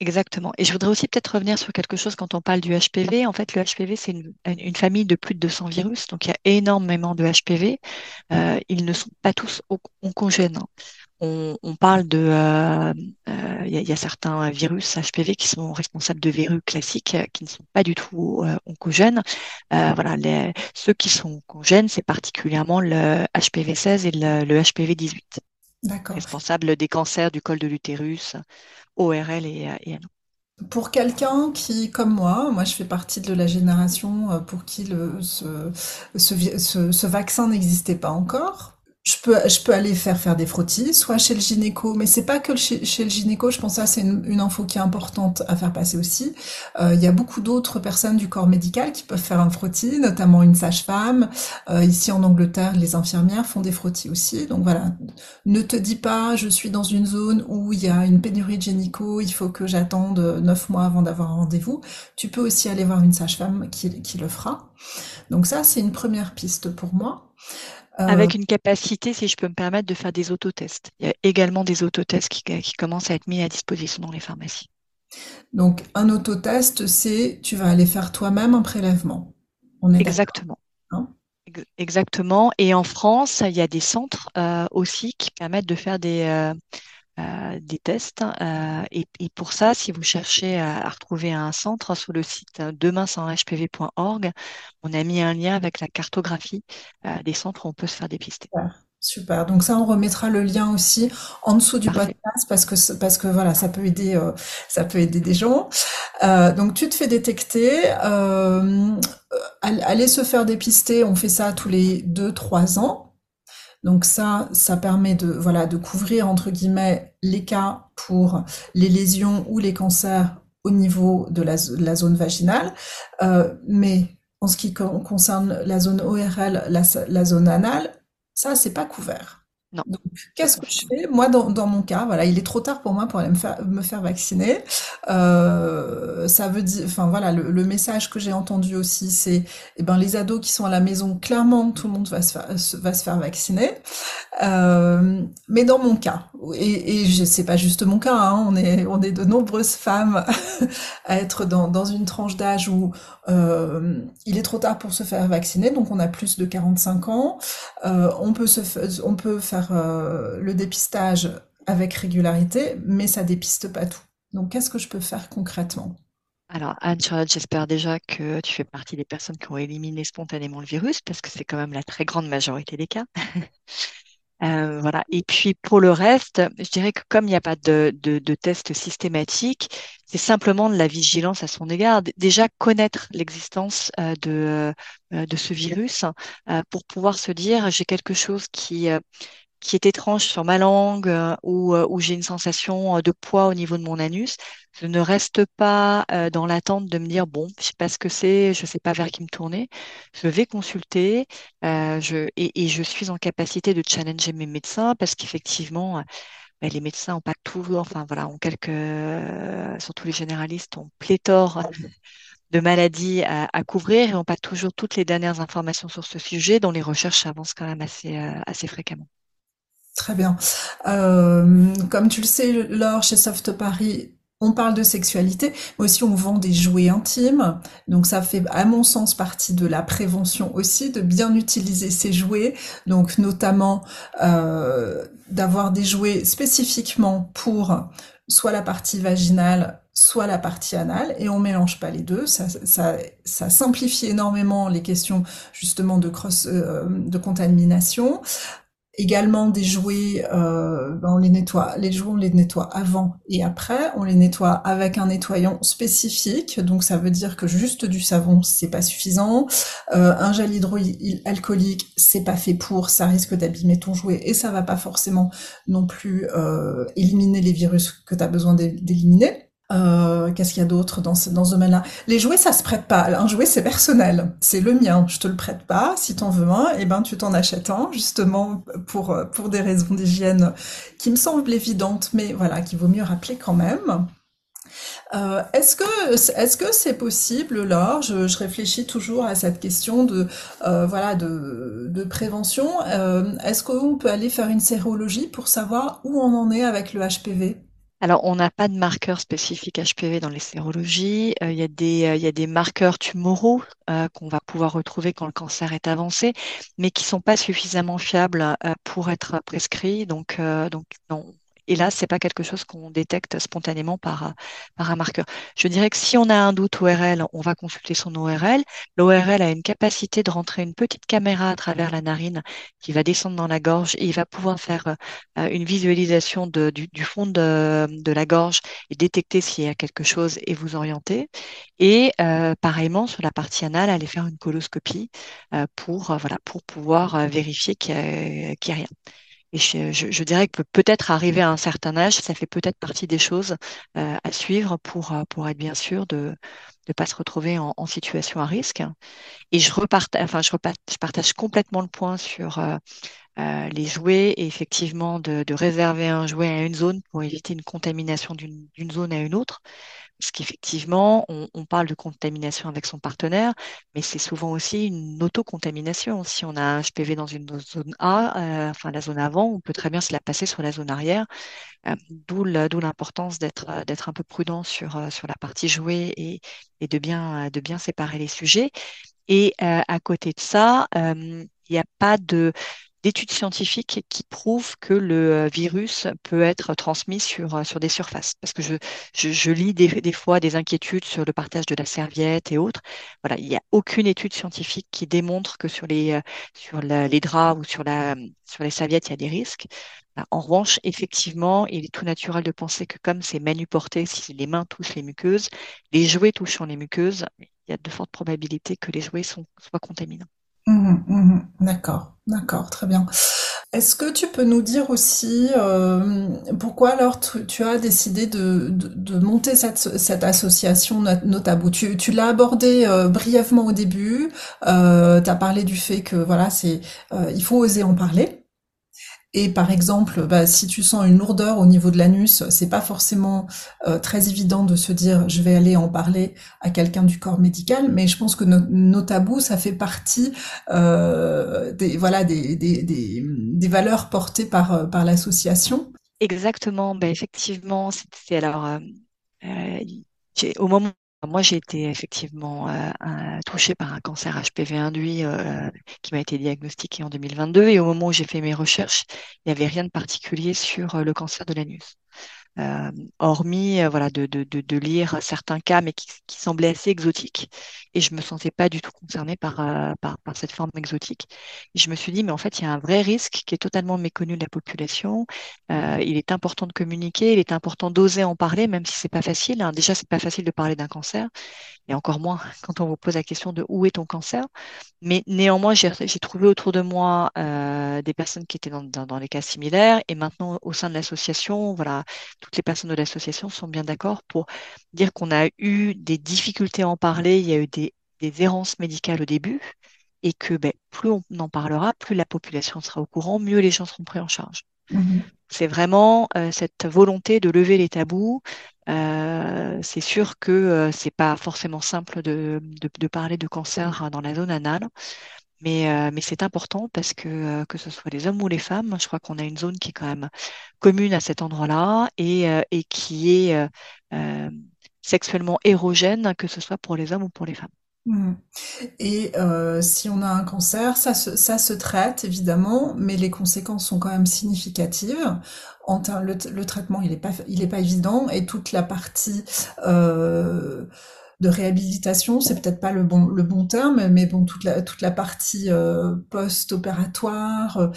Exactement. Et je voudrais aussi peut-être revenir sur quelque chose quand on parle du HPV. En fait, le HPV, c'est une, famille de plus de 200 virus, donc il y a énormément de HPV. Euh, ils ne sont pas tous oncogènes. on, parle de, euh, euh, il y, a certains virus HPV qui sont responsables de verrues classiques qui ne sont pas du tout oncogènes. voilà, ceux qui sont oncogènes, c'est particulièrement le HPV 16 et le, HPV 18. Responsable des cancers du col de l'utérus, ORL et, et pour quelqu'un qui, comme moi, moi je fais partie de la génération pour qui le, ce, ce, ce vaccin n'existait pas encore, je peux, aller faire faire des frottis, soit chez le gynéco, mais c'est pas que chez, le gynéco. Je pense que ça c'est une, une, info qui est importante à faire passer aussi. Euh, il y a beaucoup d'autres personnes du corps médical qui peuvent faire un frottis, notamment une sage-femme. Euh, ici en Angleterre, les infirmières font des frottis aussi. Donc voilà, ne te dis pas, je suis dans une zone où il y a une pénurie de gynéco, il faut que j'attende neuf mois avant d'avoir un rendez-vous. Tu peux aussi aller voir une sage-femme qui, qui le fera. Donc ça, c'est une première piste pour moi. Avec euh, une capacité, si je peux me permettre, de faire des autotests. Il y a également des autotests qui, qui commencent à être mis à disposition dans les pharmacies. Donc, un autotest, c'est tu vas aller faire toi-même un prélèvement. On est Exactement. Hein? Exactement. Et en France, il y a des centres euh, aussi qui permettent de faire des, euh, des tests. Euh, et, pour ça, si vous cherchez à, retrouver un centre sur le site demain sans hpv.org, on a mis un lien avec la cartographie euh, des centres où on peut se faire dépister. Super. Donc ça, on remettra le lien aussi en dessous du podcast parce que parce que voilà, ça peut aider ça peut aider des gens. donc tu te fais détecter, aller se faire dépister. On fait ça tous les deux trois ans. Donc ça, ça permet de, voilà, de couvrir, entre guillemets, les cas pour les lésions ou les cancers au niveau de la, zone vaginale. Euh, mais en ce qui concerne la zone ORL, la, la zone anale, ça, c'est pas couvert. Donc, qu'est-ce que je fais? Moi, dans, mon cas, voilà, il est trop tard pour moi pour aller me faire, vacciner. Euh, ça veut dire, enfin voilà, le, message que j'ai entendu aussi, c'est, eh ben, les ados qui sont à la maison, clairement, tout le monde va se faire, va se faire vacciner. Euh, mais dans mon cas, et, et je sais pas juste mon cas, hein, on est, on est de nombreuses femmes à être dans, dans une tranche d'âge où euh, il est trop tard pour se faire vacciner, donc on a plus de 45 ans. On peut se, on peut faire euh, le dépistage avec régularité, mais ça dépiste pas tout. Donc, qu'est-ce que je peux faire concrètement? Alors, Anne-Charlotte, j'espère déjà que tu fais partie des personnes qui ont éliminé spontanément le virus, parce que c'est quand même la très grande majorité des cas. Euh, voilà. Et puis pour le reste, je dirais que comme il n'y a pas de, test systématique, c'est simplement de la vigilance à son égard. Déjà connaître l'existence euh, de ce virus pour pouvoir se dire j'ai quelque chose qui qui est étrange sur ma langue euh, ou euh, où j'ai une sensation euh, de poids au niveau de mon anus, je ne reste pas dans l'attente de me dire bon, je sais pas ce que c'est, je sais pas vers qui me tourner. Je vais consulter et, je suis en capacité de challenger mes médecins parce qu'effectivement, bah, les médecins ont pas toujours, enfin voilà, ont quelques, surtout les généralistes, ont pléthore de maladies à, couvrir et n'ont pas toujours toutes les dernières informations sur ce sujet, dont les recherches avancent quand même assez fréquemment. Très bien. Euh, comme tu le sais, Laure, chez Soft Paris, on parle de sexualité, mais aussi on vend des jouets intimes. Donc ça fait, à mon sens, partie de la prévention aussi, de bien utiliser ces jouets. Donc notamment euh, d'avoir des jouets spécifiquement pour soit la partie vaginale, soit la partie anale, et on mélange pas les deux. Ça, ça, ça simplifie énormément les questions justement de cross, euh, de contamination également des jouets, euh, ben, on les nettoie, les jouets on les nettoie avant et après, on les nettoie avec un nettoyant spécifique, donc ça veut dire que juste du savon c'est pas suffisant, euh, un gel hydroalcoolique c'est pas fait pour, ça risque d'abîmer ton jouet et ça va pas forcément non plus euh, éliminer les virus que tu as besoin d'éliminer. Euh, qu'est-ce qu'il y a d'autre dans ce, dans ce domaine-là? Les jouets, ça se prête pas. Un jouet, c'est personnel. C'est le mien. Je te le prête pas. Si t'en veux un, eh ben, tu t'en achètes un, justement, pour, pour des raisons d'hygiène qui me semblent évidentes, mais voilà, qu'il vaut mieux rappeler quand même. Euh, est-ce que est-ce que c'est possible, Laure? Je, je, réfléchis toujours à cette question de euh, voilà de, de prévention. Euh, est-ce qu'on peut aller faire une sérologie pour savoir où on en est avec le HPV Alors, on n'a pas de marqueur spécifique HPV dans les sérologies. Euh, il y a des, euh, y a des marqueurs tumoraux euh, qu'on va pouvoir retrouver quand le cancer est avancé, mais qui sont pas suffisamment fiables pour être prescrits. Donc, donc non, et là, c'est pas quelque chose qu'on détecte spontanément par, un marqueur. Je dirais que si on a un doute ORL, on va consulter son ORL. L'ORL a une capacité de rentrer une petite caméra à travers la narine qui va descendre dans la gorge et il va pouvoir faire euh, une visualisation du, fond de, la gorge et détecter s'il y a quelque chose et vous orienter. Et euh, pareillement, sur la partie anale, aller faire une coloscopie euh, pour, pouvoir vérifier qu'il n'y a rien. Et je, je, dirais que peut-être arriver à un certain âge, ça fait peut-être partie des choses euh, à suivre pour, euh, pour être bien sûr de ne pas se retrouver en, en, situation à risque. Et je, repartage, enfin, je, repartage, je partage complètement le point sur euh, euh, les jouets et effectivement de, de, réserver un jouet à une zone pour éviter une contamination d'une zone à une autre. Parce qu'effectivement, on, on, parle de contamination avec son partenaire, mais c'est souvent aussi une autocontamination. Si on a un HPV dans une zone A, euh, enfin la zone avant, on peut très bien se la passer sur la zone arrière. Euh, D'où l'importance d'être euh, d'être un peu prudent sur la partie jouée et, de bien séparer les sujets. Et à côté de ça, il n'y a pas de d'études scientifiques qui prouvent que le euh, virus peut être transmis sur, euh, sur des surfaces. Parce que je, je, lis des, des, fois des inquiétudes sur le partage de la serviette et autres. Voilà, il n'y a aucune étude scientifique qui démontre que sur les, euh, sur les draps ou sur, la, sur les serviettes, il y a des risques. En revanche, effectivement, il est tout naturel de penser que comme c'est manuporté, si les mains touchent les muqueuses, les jouets touchant les muqueuses, il y a de fortes probabilités que les jouets soient contaminants. Mmh, mmh. D'accord, d'accord, très bien. Est-ce que tu peux nous dire aussi euh, pourquoi alors tu, as décidé de, de, de monter cette, cette association Notabou? Tu, tu l'as abordé euh, brièvement au début, euh, tu as parlé du fait que voilà, c'est euh, il faut oser en parler. Et par exemple, bah, si tu sens une lourdeur au niveau de l'anus, c'est pas forcément euh, très évident de se dire je vais aller en parler à quelqu'un du corps médical, mais je pense que nos, nos tabous, ça fait partie euh, des voilà des, des, des, des, valeurs portées par euh, par l'association. Exactement, ben effectivement, c'est alors euh, euh au moment moi, j'ai été effectivement euh, touchée par un cancer HPV induit euh, qui m'a été diagnostiqué en 2022 et au moment où j'ai fait mes recherches, il n'y avait rien de particulier sur euh, le cancer de l'anus. Euh, hormis euh, voilà de, de, de, de, lire certains cas, mais qui, qui, semblaient assez exotiques. Et je me sentais pas du tout concernée par, euh, par, par, cette forme exotique. Et je me suis dit, mais en fait, il y a un vrai risque qui est totalement méconnu de la population. Euh, il est important de communiquer, il est important d'oser en parler, même si c'est pas facile. Hein. Déjà, c'est pas facile de parler d'un cancer, et encore moins quand on vous pose la question de où est ton cancer. Mais néanmoins, j'ai trouvé autour de moi euh, des personnes qui étaient dans, dans, dans, les cas similaires, et maintenant au sein de l'association, voilà, toutes les personnes de l'association sont bien d'accord pour dire qu'on a eu des difficultés à en parler, il y a eu des, des errances médicales au début, et que ben, plus on en parlera, plus la population sera au courant, mieux les gens seront pris en charge. Mmh. C'est vraiment euh, cette volonté de lever les tabous. Euh, c'est sûr que euh, c'est pas forcément simple de, de, de, parler de cancer dans la zone anale, mais, euh, mais c'est important parce que euh, que ce soit les hommes ou les femmes, je crois qu'on a une zone qui est quand même commune à cet endroit-là et, euh, et qui est euh, sexuellement érogène, que ce soit pour les hommes ou pour les femmes. Mmh. Et euh, si on a un cancer, ça se, ça se traite évidemment, mais les conséquences sont quand même significatives. Le, le traitement, il n'est pas, pas évident et toute la partie euh, de réhabilitation, c'est peut-être pas le bon le bon terme, mais bon toute la toute la partie euh, post-opératoire,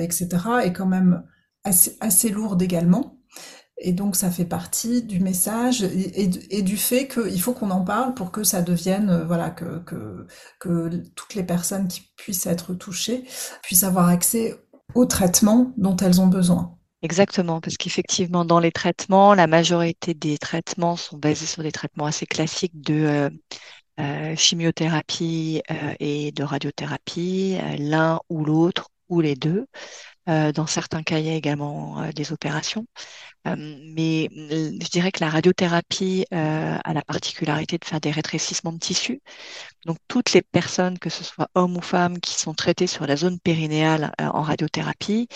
etc. est quand même assez assez lourde également. Et donc ça fait partie du message et, du fait qu'il faut qu'on en parle pour que ça devienne euh, voilà que, toutes les personnes qui puissent être touchées puissent avoir accès aux traitements dont elles ont besoin. Exactement, parce qu'effectivement, dans les traitements, la majorité des traitements sont basés sur des traitements assez classiques de euh, euh, chimiothérapie et de radiothérapie, l'un ou l'autre ou les deux. Euh, dans certains cas, il y a également des opérations. mais je dirais que la radiothérapie a la particularité de faire des rétrécissements de tissus. Donc, toutes les personnes, que ce soit hommes ou femmes, qui sont traitées sur la zone périnéale en radiothérapie,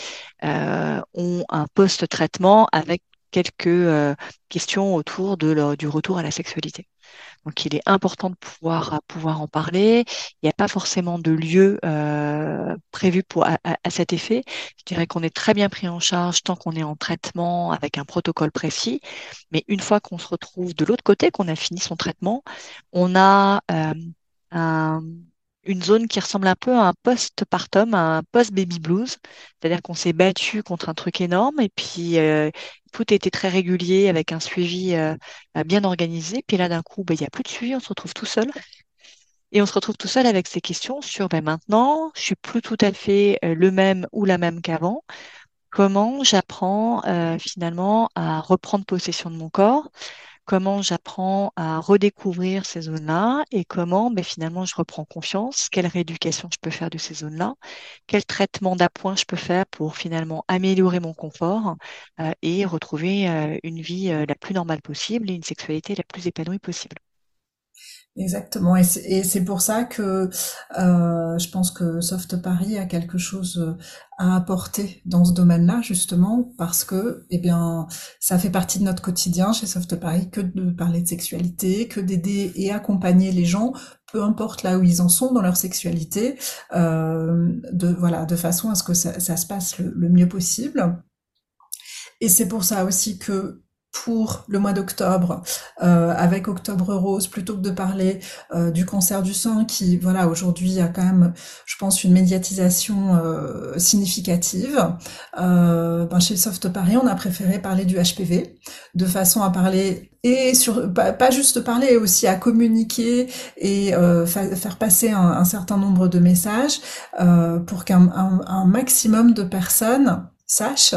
euh, ont un post-traitement avec quelques questions autour de du retour à la sexualité. Donc, il est important de pouvoir, pouvoir en parler. Il n'y a pas forcément de lieu euh, prévu pour, à, cet effet. Je dirais qu'on est très bien pris en charge tant qu'on est en traitement avec un protocole précis. Mais une fois qu'on se retrouve de l'autre côté, qu'on a fini son traitement, on a euh, un une zone qui ressemble un peu à un post-partum, un post-baby blues. C'est-à-dire qu'on s'est battu contre un truc énorme et puis euh, tout été très régulier avec un suivi euh, bien organisé. Puis là, d'un coup, ben, il n'y a plus de suivi, on se retrouve tout seul. Et on se retrouve tout seul avec ces questions sur ben, maintenant, je suis plus tout à fait euh, le même ou la même qu'avant. Comment j'apprends finalement à reprendre possession de mon corps? Comment j'apprends à redécouvrir ces zones-là et comment ben, finalement je reprends confiance, quelle rééducation je peux faire de ces zones-là, quel traitement d'appoint je peux faire pour finalement améliorer mon confort euh, et retrouver euh, une vie euh, la plus normale possible et une sexualité la plus épanouie possible. Exactement, et c'est pour ça que euh, je pense que Soft Paris a quelque chose euh, à apporter dans ce domaine-là, justement, parce que, eh bien, ça fait partie de notre quotidien chez Soft Paris que de parler de sexualité, que d'aider et accompagner les gens, peu importe là où ils en sont dans leur sexualité, euh, de voilà, de façon à ce que ça, ça se passe le, le mieux possible. Et c'est pour ça aussi que pour le mois d'octobre euh, avec Octobre Rose plutôt que de parler euh, du cancer du sein qui voilà aujourd'hui a quand même je pense une médiatisation euh, significative. Euh, ben chez Soft Paris on a préféré parler du HPV de façon à parler et sur pas, juste parler aussi à communiquer et euh, faire passer un, un, certain nombre de messages pour qu'un un, un maximum de personnes sache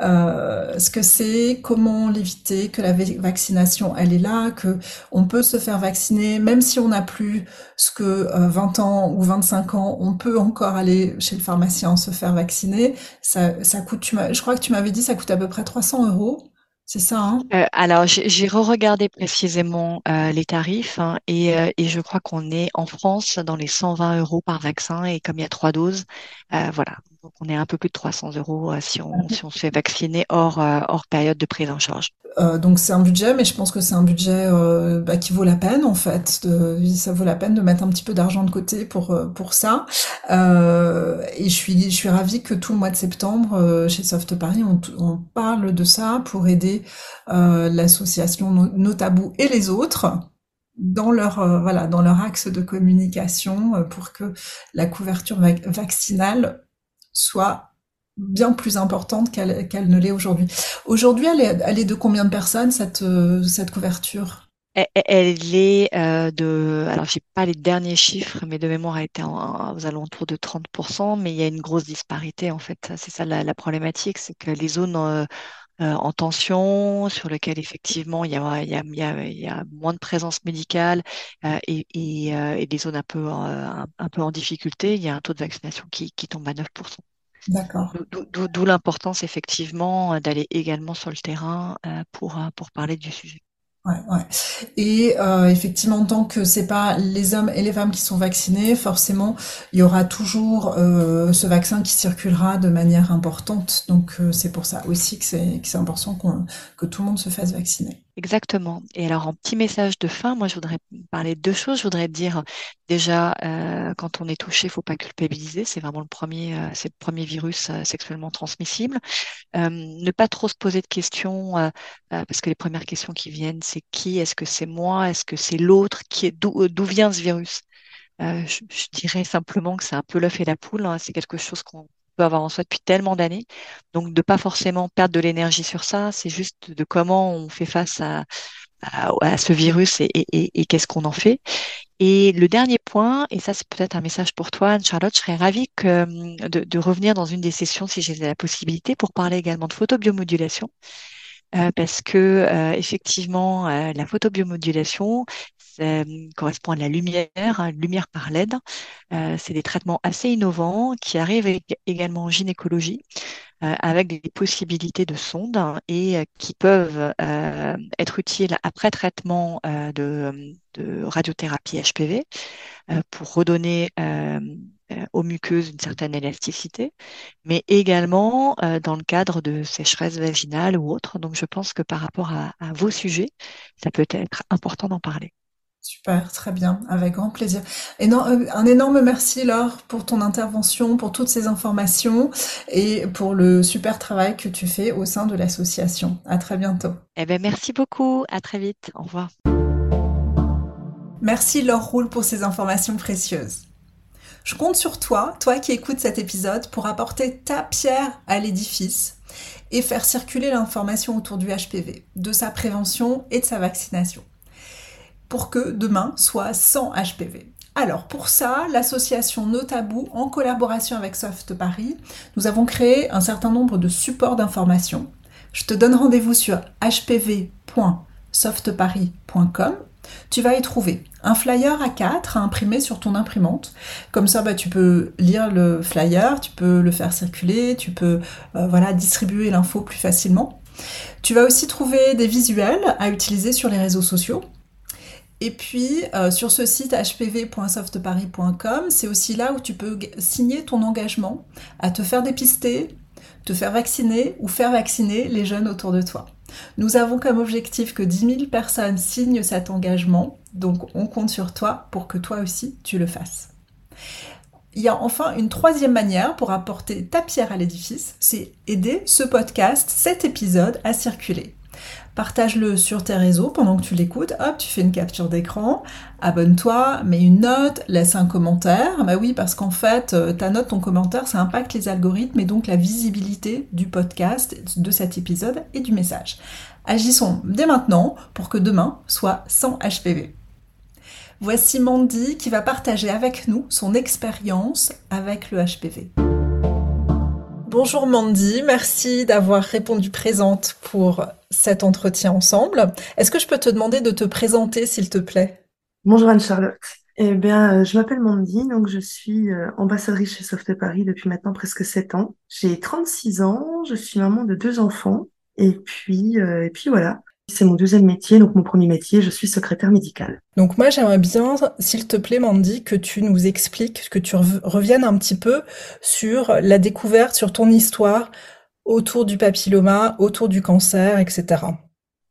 euh, ce que c'est, comment l'éviter, que la vaccination elle est là, que on peut se faire vacciner même si on n'a plus ce que 20 euh, ans ou 25 ans, on peut encore aller chez le pharmacien se faire vacciner. Ça, ça coûte, je crois que tu m'avais dit, ça coûte à peu près 300 euros. C'est ça, hein? Euh, Alors, j'ai re-regardé précisément les tarifs hein, et, je crois qu'on est en France dans les 120 euros par vaccin et comme il y a trois doses, voilà, donc on est un peu plus de 300 euros si, on, si on se fait vacciner hors, hors période de prise en charge. Euh, donc c'est un budget, mais je pense que c'est un budget euh, bah, qui vaut la peine en fait. De, ça vaut la peine de mettre un petit peu d'argent de côté pour euh, pour ça. et je suis je suis ravie que tout le mois de septembre chez Soft Paris on, on, parle de ça pour aider l'association Notabou et les autres dans leur voilà dans leur axe de communication pour que la couverture vaccinale soit bien plus importante qu'elle ne l'est aujourd'hui. Aujourd'hui, elle est, elle est de combien de personnes cette, euh, cette couverture? Elle est euh, de, alors j'ai pas les derniers chiffres, mais de mémoire elle était aux alentours de 30%, mais il y a une grosse disparité en fait. C'est ça la, la c'est que les zones euh, en tension, sur lesquelles effectivement il y a, il y a, il y a, il y a moins de présence médicale et, et, et, des zones un peu, un, un, peu en difficulté, il y a un taux de vaccination qui, qui tombe à 9%. D'accord. D'où l'importance effectivement euh, d'aller également sur le terrain euh, pour, euh, pour parler du sujet. Ouais, ouais. Et euh, effectivement, tant que c'est pas les hommes et les femmes qui sont vaccinés, forcément, il y aura toujours euh, ce vaccin qui circulera de manière importante. Donc euh, c'est pour ça aussi que c'est important que tout le monde se fasse vacciner. Exactement. Et alors, en petit message de fin, moi, je voudrais parler de deux choses. Je voudrais dire, déjà, euh, quand on est touché, il faut pas culpabiliser. C'est vraiment le premier, euh, le premier virus euh, sexuellement transmissible. ne pas trop se poser de questions, parce que les premières questions qui viennent, c'est qui? Est-ce que c'est moi? Est-ce que c'est l'autre? D'où vient ce virus? Je, dirais simplement que c'est un peu l'œuf et la poule. Hein. C'est quelque chose qu'on avoir en soi depuis tellement d'années. Donc, de pas forcément perdre de l'énergie sur ça, c'est juste de comment on fait face à, ce virus et, qu'est-ce qu'on en fait. Et le dernier point, et ça c'est peut-être un message pour toi, Charlotte, je serais ravie de, de, revenir dans une des sessions si j'ai la possibilité pour parler également de photobiomodulation. Euh, parce que euh, effectivement, euh, la photobiomodulation correspond à la lumière, hein, lumière par LED. c'est des traitements assez innovants qui arrivent également en gynécologie avec des possibilités de sondes hein, et qui peuvent être utiles après traitement de, de, radiothérapie HPV pour redonner aux muqueuses une certaine élasticité, mais également dans le cadre de sécheresse vaginale ou autre. Donc je pense que par rapport à vos sujets, ça peut être important d'en parler. Super, très bien, avec grand plaisir. Euh, un énorme merci Laure pour ton intervention, pour toutes ces informations et pour le super travail que tu fais au sein de l'association. À très bientôt. Eh bien, merci beaucoup. À très vite. Au revoir. Merci Laure Roule pour ces informations précieuses. Je compte sur toi, toi qui écoutes cet épisode, pour apporter ta pierre à l'édifice et faire circuler l'information autour du HPV, de sa prévention et de sa vaccination pour que demain soit sans HPV. Alors pour ça, l'association Notabou, en collaboration avec Soft Paris, nous avons créé un certain nombre de supports d'information. Je te donne rendez-vous sur hpv.softparis.com. Tu vas y trouver un flyer à 4 à imprimer sur ton imprimante. Comme ça, bah, tu peux lire le flyer, tu peux le faire circuler, tu peux euh, voilà, distribuer l'info plus facilement. Tu vas aussi trouver des visuels à utiliser sur les réseaux sociaux. Et puis, euh, sur ce site hpv.softparis.com, c'est aussi là où tu peux signer ton engagement à te faire dépister, te faire vacciner ou faire vacciner les jeunes autour de toi. Nous avons comme objectif que 10 000 personnes signent cet engagement, donc on compte sur toi pour que toi aussi tu le fasses. Il y a enfin une troisième manière pour apporter ta pierre à l'édifice, c'est aider ce podcast, cet épisode à circuler. Partage-le sur tes réseaux pendant que tu l'écoutes. Hop, tu fais une capture d'écran, abonne-toi, mets une note, laisse un commentaire. Bah oui, parce qu'en fait, euh, ta note, ton commentaire, ça impacte les algorithmes et donc la visibilité du podcast, de cet épisode et du message. Agissons dès maintenant pour que demain soit sans HPV. Voici Mandy qui va partager avec nous son expérience avec le HPV. Bonjour Mandy, merci d'avoir répondu présente pour cet entretien ensemble. Est-ce que je peux te demander de te présenter, s'il te plaît? Bonjour Anne-Charlotte. Eh bien, euh, je m'appelle Mandy, donc je suis euh, ambassadrice chez Soft Paris depuis maintenant presque 7 ans. J'ai 36 ans, je suis maman de deux enfants, et puis, euh, et puis voilà. C'est mon deuxième métier, donc mon premier métier, je suis secrétaire médicale. Donc moi j'aimerais bien, s'il te plaît Mandy, que tu nous expliques, que tu reviennes un petit peu sur la découverte, sur ton histoire autour du papilloma, autour du cancer, etc.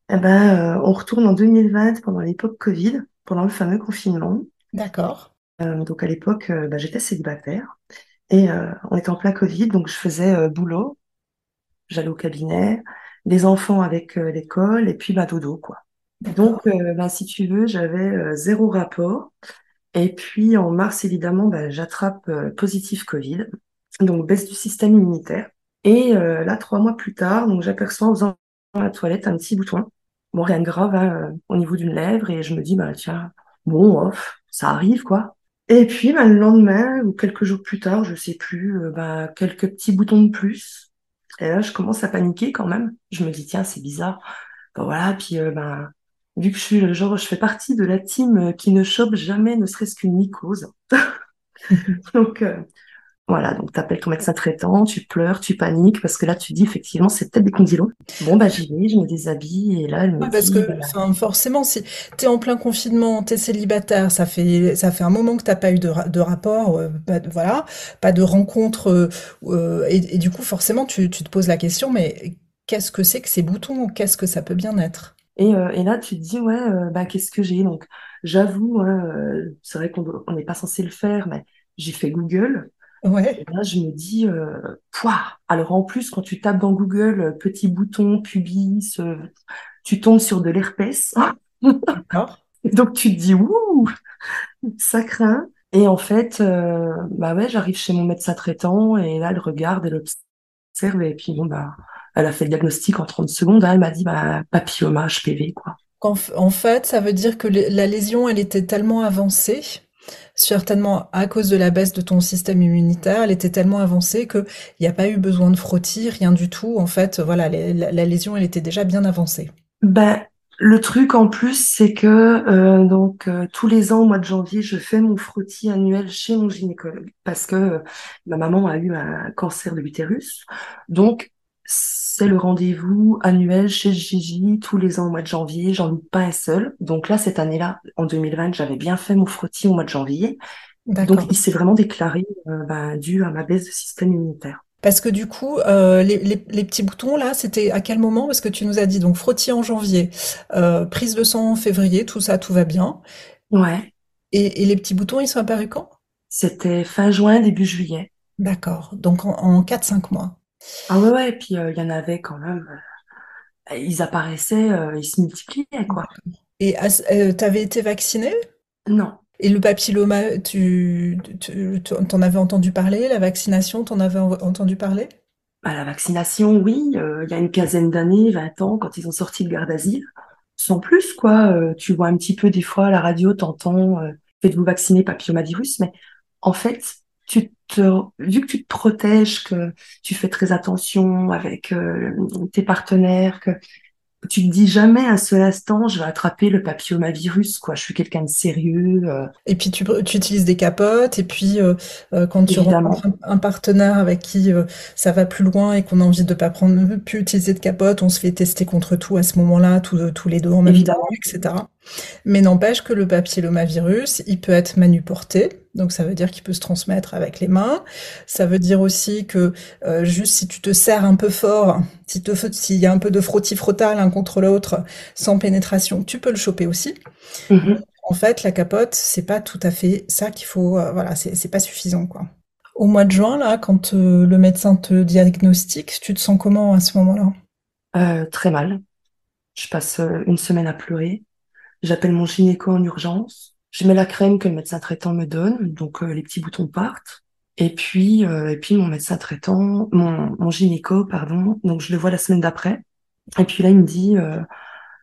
Eh ben, euh, on retourne en 2020 pendant l'époque Covid, pendant le fameux confinement. D'accord. Euh, donc à l'époque, euh, bah, j'étais célibataire et on était en plein Covid, donc je faisais boulot, j'allais au cabinet, les enfants avec euh, l'école et puis ma dodo, quoi. Donc, euh, bah, si tu veux, j'avais euh, zéro rapport. Et puis en mars, évidemment, bah, j'attrape positif Covid, donc baisse du système immunitaire. Et là, trois mois plus tard, donc j'aperçois en faisant la toilette un petit bouton. Bon, rien de grave hein, au niveau d'une lèvre, et je me dis, bah tiens, bon, off, ça arrive, quoi. Et puis, bah, le lendemain, ou quelques jours plus tard, je sais plus, bah, quelques petits boutons de plus. Et là, je commence à paniquer quand même. Je me dis, tiens, c'est bizarre. Voilà, puis euh, ben, vu que je suis le genre, je fais partie de la team euh, qui ne chope jamais, ne serait-ce qu'une mycose. Donc, euh, voilà, donc tu appelles ton médecin traitant, tu pleures, tu paniques, parce que là, tu dis effectivement, c'est peut-être des condylomes. Bon, bah j'y vais, je me déshabille, et là, elle me Parce que forcément, si tu es en plein confinement, tu es célibataire, ça fait, ça fait un moment que tu pas eu de, de rapport, euh, pas de, voilà, pas de rencontre, euh, euh, et, du coup, forcément, tu, tu te poses la question, mais qu'est-ce que c'est que ces boutons? Qu'est-ce que ça peut bien être? Et, et, là, tu te dis, ouais, bah, qu'est-ce que j'ai? Donc, j'avoue, hein, c'est vrai qu'on n'est pas censé le faire, mais j'ai fait Google. Ouais. là, je me dis, euh, Alors en plus, quand tu tapes dans Google euh, petit bouton, pubis, euh, tu tombes sur de l'herpès. D'accord. Donc tu te dis, ouh, ça craint. Et en fait, euh, bah ouais, j'arrive chez mon médecin traitant et là, elle regarde, elle observe et puis bon, bah, elle a fait le diagnostic en 30 secondes. elle m'a dit, bah, papilloma HPV, quoi. En fait, ça veut dire que la lésion, elle était tellement avancée certainement à cause de la baisse de ton système immunitaire, elle était tellement avancée qu'il n'y a pas eu besoin de frottis, rien du tout. En fait, voilà, la, lésion, elle était déjà bien avancée. Ben, le truc en plus, c'est que euh, donc euh, tous les ans au mois de janvier, je fais mon frottis annuel chez mon gynécologue parce que euh, ma maman a eu un cancer de l'utérus. Donc c'est le rendez-vous annuel chez Gigi tous les ans au mois de janvier. J'en loupe pas un seul. Donc là, cette année-là, en 2020, j'avais bien fait mon frottis au mois de janvier. Donc, il s'est vraiment déclaré ben, dû à ma baisse de système immunitaire. Parce que du coup, euh, les, les, les, petits boutons là, c'était à quel moment? Parce que tu nous as dit donc frottis en janvier, euh, prise de sang en février, tout ça, tout va bien. Ouais. Et, et les petits boutons, ils sont apparus quand? C'était fin juin, début juillet. D'accord. Donc en, en 4-5 mois. Ah ouais, ouais. Et puis il y en avait quand même. ils apparaissaient, ils se multipliaient quoi. Et tu avais été vaccinée? Non. Et le papilloma, tu, tu en avais entendu parler? La vaccination, t'en avais entendu parler? Bah, La vaccination, oui. Euh, il y a une quinzaine d'années, 20 ans, quand ils ont sorti le garde d'asile. Sans plus, quoi. Euh, tu vois un petit peu des fois à la radio, t'entends euh, faites-vous vacciner papillomavirus, mais en fait, tu te, vu que tu te protèges, que tu fais très attention avec euh, tes partenaires, que tu te dis jamais un seul instant, je vais attraper le papillomavirus, quoi. Je suis quelqu'un de sérieux. Euh. Et puis tu, tu, utilises des capotes, et puis euh, euh quand tu rencontres un, partenaire avec qui euh, ça va plus loin et qu'on a envie de pas prendre, plus utiliser de capote, on se fait tester contre tout à ce moment-là, tous, tous les deux en même Évidemment. temps, etc. Mais n'empêche que le papillomavirus, il peut être manuporté, donc ça veut dire qu'il peut se transmettre avec les mains. Ça veut dire aussi que euh, juste si tu te serres un peu fort, si s'il y a un peu de frottis-frottal l'un contre l'autre, sans pénétration, tu peux le choper aussi. Mm-hmm. En fait, la capote, c'est pas tout à fait ça qu'il faut. Euh, voilà, c'est pas suffisant, quoi. Au mois de juin, là, quand euh, le médecin te diagnostique, tu te sens comment à ce moment-là? Très mal. Je passe une semaine à pleurer. J'appelle mon gynéco en urgence. Je mets la crème que le médecin traitant me donne, donc euh, les petits boutons partent. Et puis, euh, et puis mon médecin traitant, mon, mon gynéco, pardon, donc je le vois la semaine d'après. Et puis là, il me dit, euh,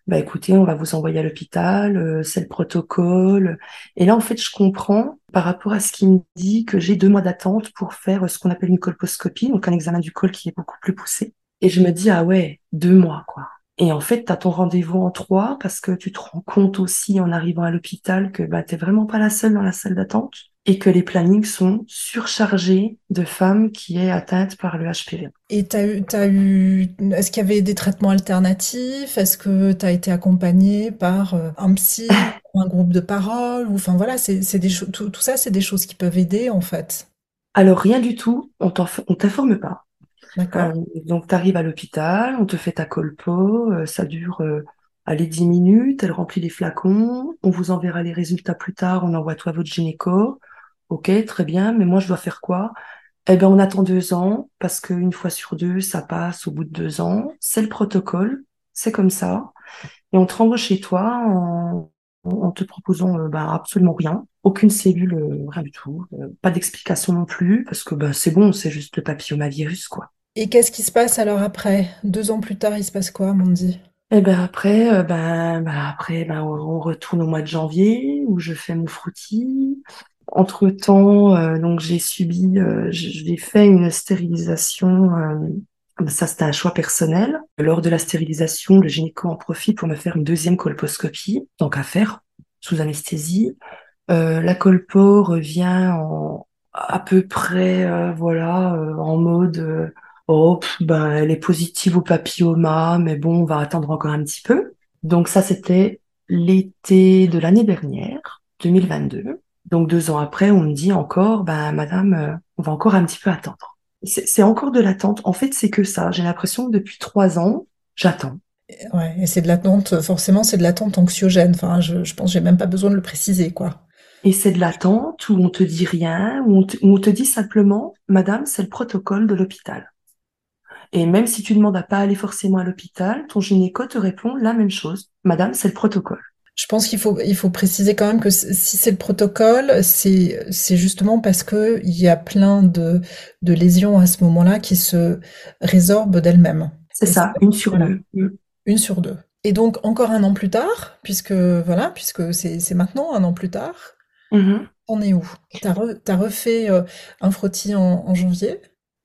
bah écoutez, on va vous envoyer à l'hôpital, c'est le protocole. Et là, en fait, je comprends par rapport à ce qu'il me dit que j'ai deux mois d'attente pour faire ce qu'on appelle une colposcopie, donc un examen du col qui est beaucoup plus poussé. Et je me dis, ah ouais, deux mois, quoi. Et en fait, tu as ton rendez-vous en trois parce que tu te rends compte aussi en arrivant à l'hôpital que bah, tu vraiment pas la seule dans la salle d'attente et que les plannings sont surchargés de femmes qui est atteinte par le HPV. Et eu, as eu, est-ce qu'il y avait des traitements alternatifs? Est-ce que tu as été accompagnée par euh, un psy, un groupe de parole? Ou, Enfin voilà, c'est, des tout, tout ça, c'est des choses qui peuvent aider en fait. Alors rien du tout, on t'informe pas. Euh, donc, tu arrives à l'hôpital, on te fait ta colpo, euh, ça dure euh, allez 10 minutes, elle remplit les flacons, on vous enverra les résultats plus tard, on envoie toi votre gynéco. Ok, très bien, mais moi je dois faire quoi? Eh bien, on attend deux ans, parce qu'une fois sur deux, ça passe au bout de deux ans. C'est le protocole, c'est comme ça. Et on te renvoie chez toi en, en te proposant bah, absolument rien, aucune cellule, rien du tout, pas d'explication non plus, parce que bah, c'est bon, c'est juste le papillomavirus, quoi. Et qu'est-ce qui se passe alors après? Deux ans plus tard, il se passe quoi, Mandy? Eh ben après, euh, ben, ben, après, ben on retourne au mois de janvier où je fais mon frottis. Entre temps, euh, donc j'ai subi, euh, j'ai fait une stérilisation. Ben, ça, c'était un choix personnel. Lors de la stérilisation, le gynéco en profite pour me faire une deuxième colposcopie, donc à faire sous anesthésie. la colpo revient en à peu près, voilà, en mode Oh, ben, elle est positive au papilloma, mais bon, on va attendre encore un petit peu. Donc ça, c'était l'été de l'année dernière, 2022. Donc deux ans après, on me dit encore, ben madame, euh, on va encore un petit peu attendre. C'est encore de l'attente. En fait, c'est que ça. J'ai l'impression que depuis trois ans, j'attends. Ouais, et c'est de l'attente, forcément, c'est de l'attente anxiogène. Enfin, je, je pense que j'ai même pas besoin de le préciser, quoi. Et c'est de l'attente où on te dit rien, où on où on te dit simplement, madame, c'est le protocole de l'hôpital. Et même si tu demandes à pas aller forcément à l'hôpital, ton gynéco te répond la même chose. Madame, c'est le protocole. Je pense qu'il faut, il faut préciser quand même que si c'est le protocole, c'est, c'est justement parce que il y a plein de, de lésions à ce moment-là qui se résorbent d'elles-mêmes. C'est ça, une sur deux. Mm. Une sur deux. Et donc, encore un an plus tard, puisque, voilà, puisque c'est, maintenant un an plus tard, mm-hmm. on est où? T'as, as refait euh, un frottis en, en janvier?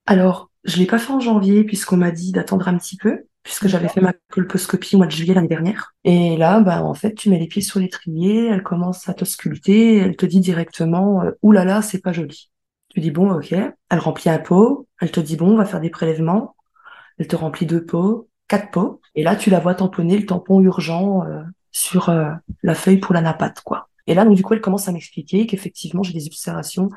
Alors, je l'ai pas fait en janvier puisqu'on m'a dit d'attendre un petit peu, puisque j'avais fait ma colposcopie au mois de juillet l'année dernière. Et là, bah, en fait, tu mets les pieds sur l'étrier, elle commence à te sculpter, elle te dit directement, euh, oulala, là là, c'est pas joli. Tu dis bon, ok. Elle remplit un pot, elle te dit bon, on va faire des prélèvements. Elle te remplit deux pots, quatre pots. Et là, tu la vois tamponner le tampon urgent euh, sur euh, la feuille pour la napate, quoi. Et là, donc, du coup, elle commence à m'expliquer qu'effectivement, j'ai des ulcérations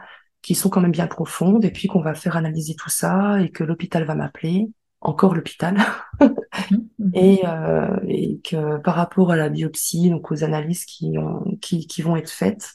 qui sont quand même bien profondes et puis qu'on va faire analyser tout ça et que l'hôpital va m'appeler, encore l'hôpital, et, euh, et, que par rapport à la biopsie, donc aux analyses qui, ont, qui, qui vont être faites,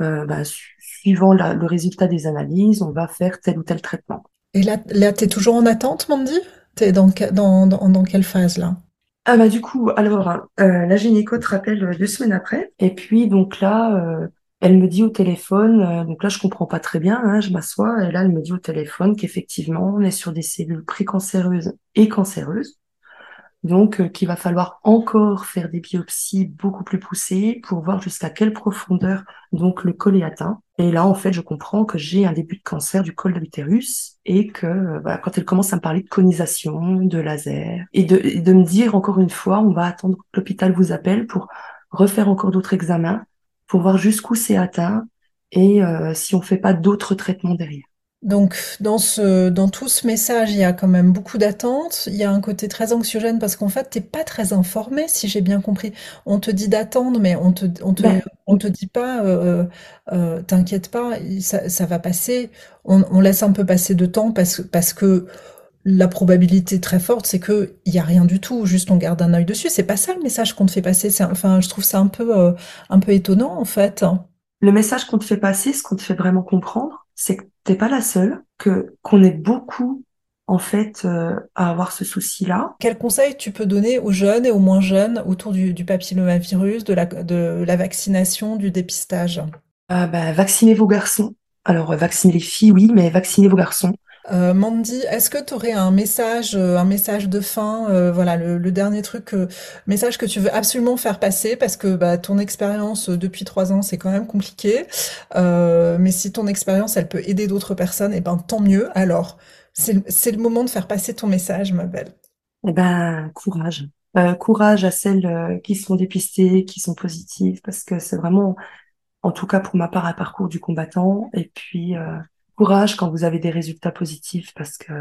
euh, bah, suivant la, le résultat des analyses, on va faire tel ou tel traitement. Et là, là tu es toujours en attente, Mandy? T'es dans, dans, dans, dans quelle phase là? Ah bah du coup, alors euh, la gynéco te rappelle deux semaines après, et puis donc là, euh, elle me dit au téléphone, euh, donc là je comprends pas très bien, hein, je m'assois, et là elle me dit au téléphone qu'effectivement on est sur des cellules précancéreuses et cancéreuses, donc euh, qu'il va falloir encore faire des biopsies beaucoup plus poussées pour voir jusqu'à quelle profondeur donc le col est atteint. Et là, en fait, je comprends que j'ai un début de cancer du col de l'utérus et que euh, quand elle commence à me parler de conisation, de laser, et de, de me dire encore une fois, on va attendre que l'hôpital vous appelle pour refaire encore d'autres examens, pour voir jusqu'où c'est atteint et euh, si on fait pas d'autres traitements derrière. Donc dans ce dans tout ce message, il y a quand même beaucoup d'attentes. Il y a un côté très anxiogène parce qu'en fait, t'es pas très informé, si j'ai bien compris. On te dit d'attendre, mais on te on te ben, on te dit pas, euh, euh, t'inquiète pas, ça, ça va passer. On, on, laisse un peu passer de temps parce parce que la probabilité très forte, c'est que il y a rien du tout. Juste on garde un œil dessus. C'est pas ça le message qu'on te fait passer. C'est enfin, je trouve ça un peu euh, un peu étonnant en fait. Le message qu'on te fait passer, ce qu'on te fait vraiment comprendre, c'est que t'es pas la seule, que qu'on est beaucoup en fait euh, à avoir ce souci-là. Quel conseil tu peux donner aux jeunes et aux moins jeunes autour du, du papillomavirus, de la, de la vaccination, du dépistage? Euh, bah, Vaccinez vos garçons. Alors, vacciner les filles, oui, mais vaccinez vos garçons. Euh, Mandy, est-ce que tu aurais un message, euh, un message de fin, euh, voilà, le, dernier truc, message que tu veux absolument faire passer parce que bah, ton expérience depuis trois ans, c'est quand même compliqué. mais si ton expérience, elle peut aider d'autres personnes, et eh ben tant mieux. Alors, c'est le moment de faire passer ton message, ma belle. Eh ben, courage. courage à celles qui sont dépistées, qui sont positives, parce que c'est vraiment, en tout cas pour ma part, un parcours du combattant. Et puis, courage quand vous avez des résultats positifs parce que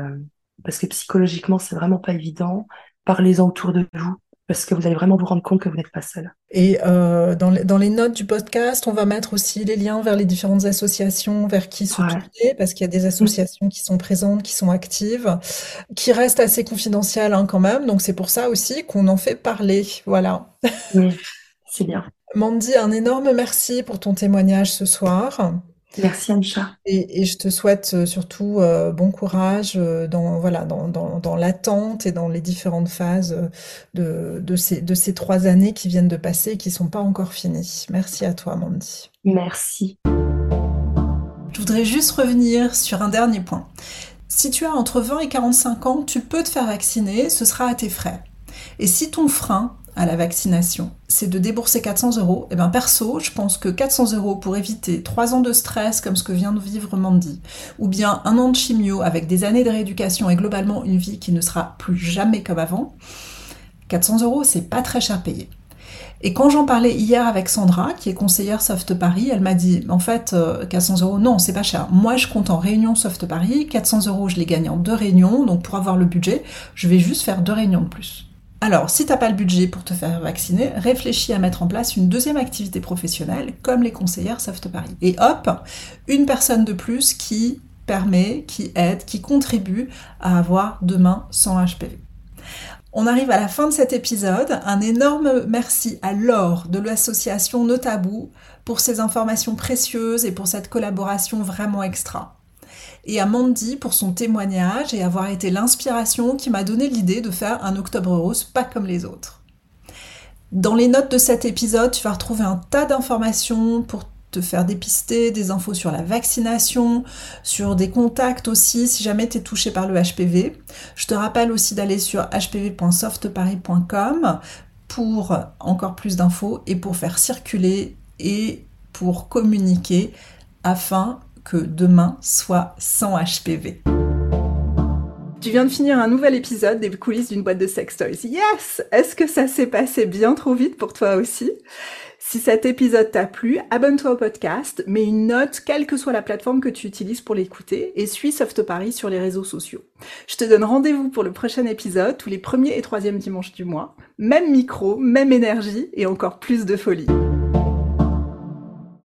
parce que psychologiquement c'est vraiment pas évident. Parlez-en autour de vous parce que vous allez vraiment vous rendre compte que vous n'êtes pas seul. Et euh, dans, les, dans les notes du podcast, on va mettre aussi les liens vers les différentes associations, vers qui se tourner, parce qu'il y a des associations qui sont présentes, qui sont actives, qui restent assez confidentielles hein, quand même. Donc c'est pour ça aussi qu'on en fait parler. Voilà. Oui, c'est bien. Mandy, un énorme merci pour ton témoignage ce soir. Merci Ancha. Et, et, je te souhaite euh, surtout euh, bon courage euh, dans voilà dans, dans, dans l'attente et dans les différentes phases de, de, ces, de ces trois années qui viennent de passer et qui sont pas encore finies. Merci à toi Mandy. Merci. Je voudrais juste revenir sur un dernier point. Si tu as entre 20 et 45 ans, tu peux te faire vacciner, ce sera à tes frais. Et si ton frein, à la vaccination, c'est de débourser 400 euros, et eh bien perso, je pense que 400 euros pour éviter 3 ans de stress comme ce que vient de vivre Mandy, ou bien un an de chimio avec des années de rééducation et globalement une vie qui ne sera plus jamais comme avant, 400 euros, c'est pas très cher payé. Et quand j'en parlais hier avec Sandra, qui est conseillère Soft Paris, elle m'a dit, en fait, 400 euh, euros, non, c'est pas cher. Moi, je compte en réunion Soft Paris, 400 euros, je les gagne en deux réunions, donc pour avoir le budget, je vais juste faire deux réunions de plus. Alors, si t'as pas le budget pour te faire vacciner, réfléchis à mettre en place une deuxième activité professionnelle, comme les conseillères Soft Paris. Et hop, une personne de plus qui permet, qui aide, qui contribue à avoir demain sans HPV. On arrive à la fin de cet épisode. Un énorme merci à Laure de l'association Notabou pour ces informations précieuses et pour cette collaboration vraiment extra et à Mandy pour son témoignage et avoir été l'inspiration qui m'a donné l'idée de faire un Octobre Rose pas comme les autres. Dans les notes de cet épisode, tu vas retrouver un tas d'informations pour te faire dépister, des infos sur la vaccination, sur des contacts aussi si jamais tu es touché par le HPV. Je te rappelle aussi d'aller sur hpv.softparis.com pour encore plus d'infos et pour faire circuler et pour communiquer afin que demain soit sans HPV. Tu viens de finir un nouvel épisode des coulisses d'une boîte de sex toys. Yes Est-ce que ça s'est passé bien trop vite pour toi aussi? Si cet épisode t'a plu, abonne-toi au podcast, mets une note, quelle que soit la plateforme que tu utilises pour l'écouter, et suis Soft Paris sur les réseaux sociaux. Je te donne rendez-vous pour le prochain épisode, tous les premiers et troisièmes dimanches du mois. Même micro, même énergie, et encore plus de folie.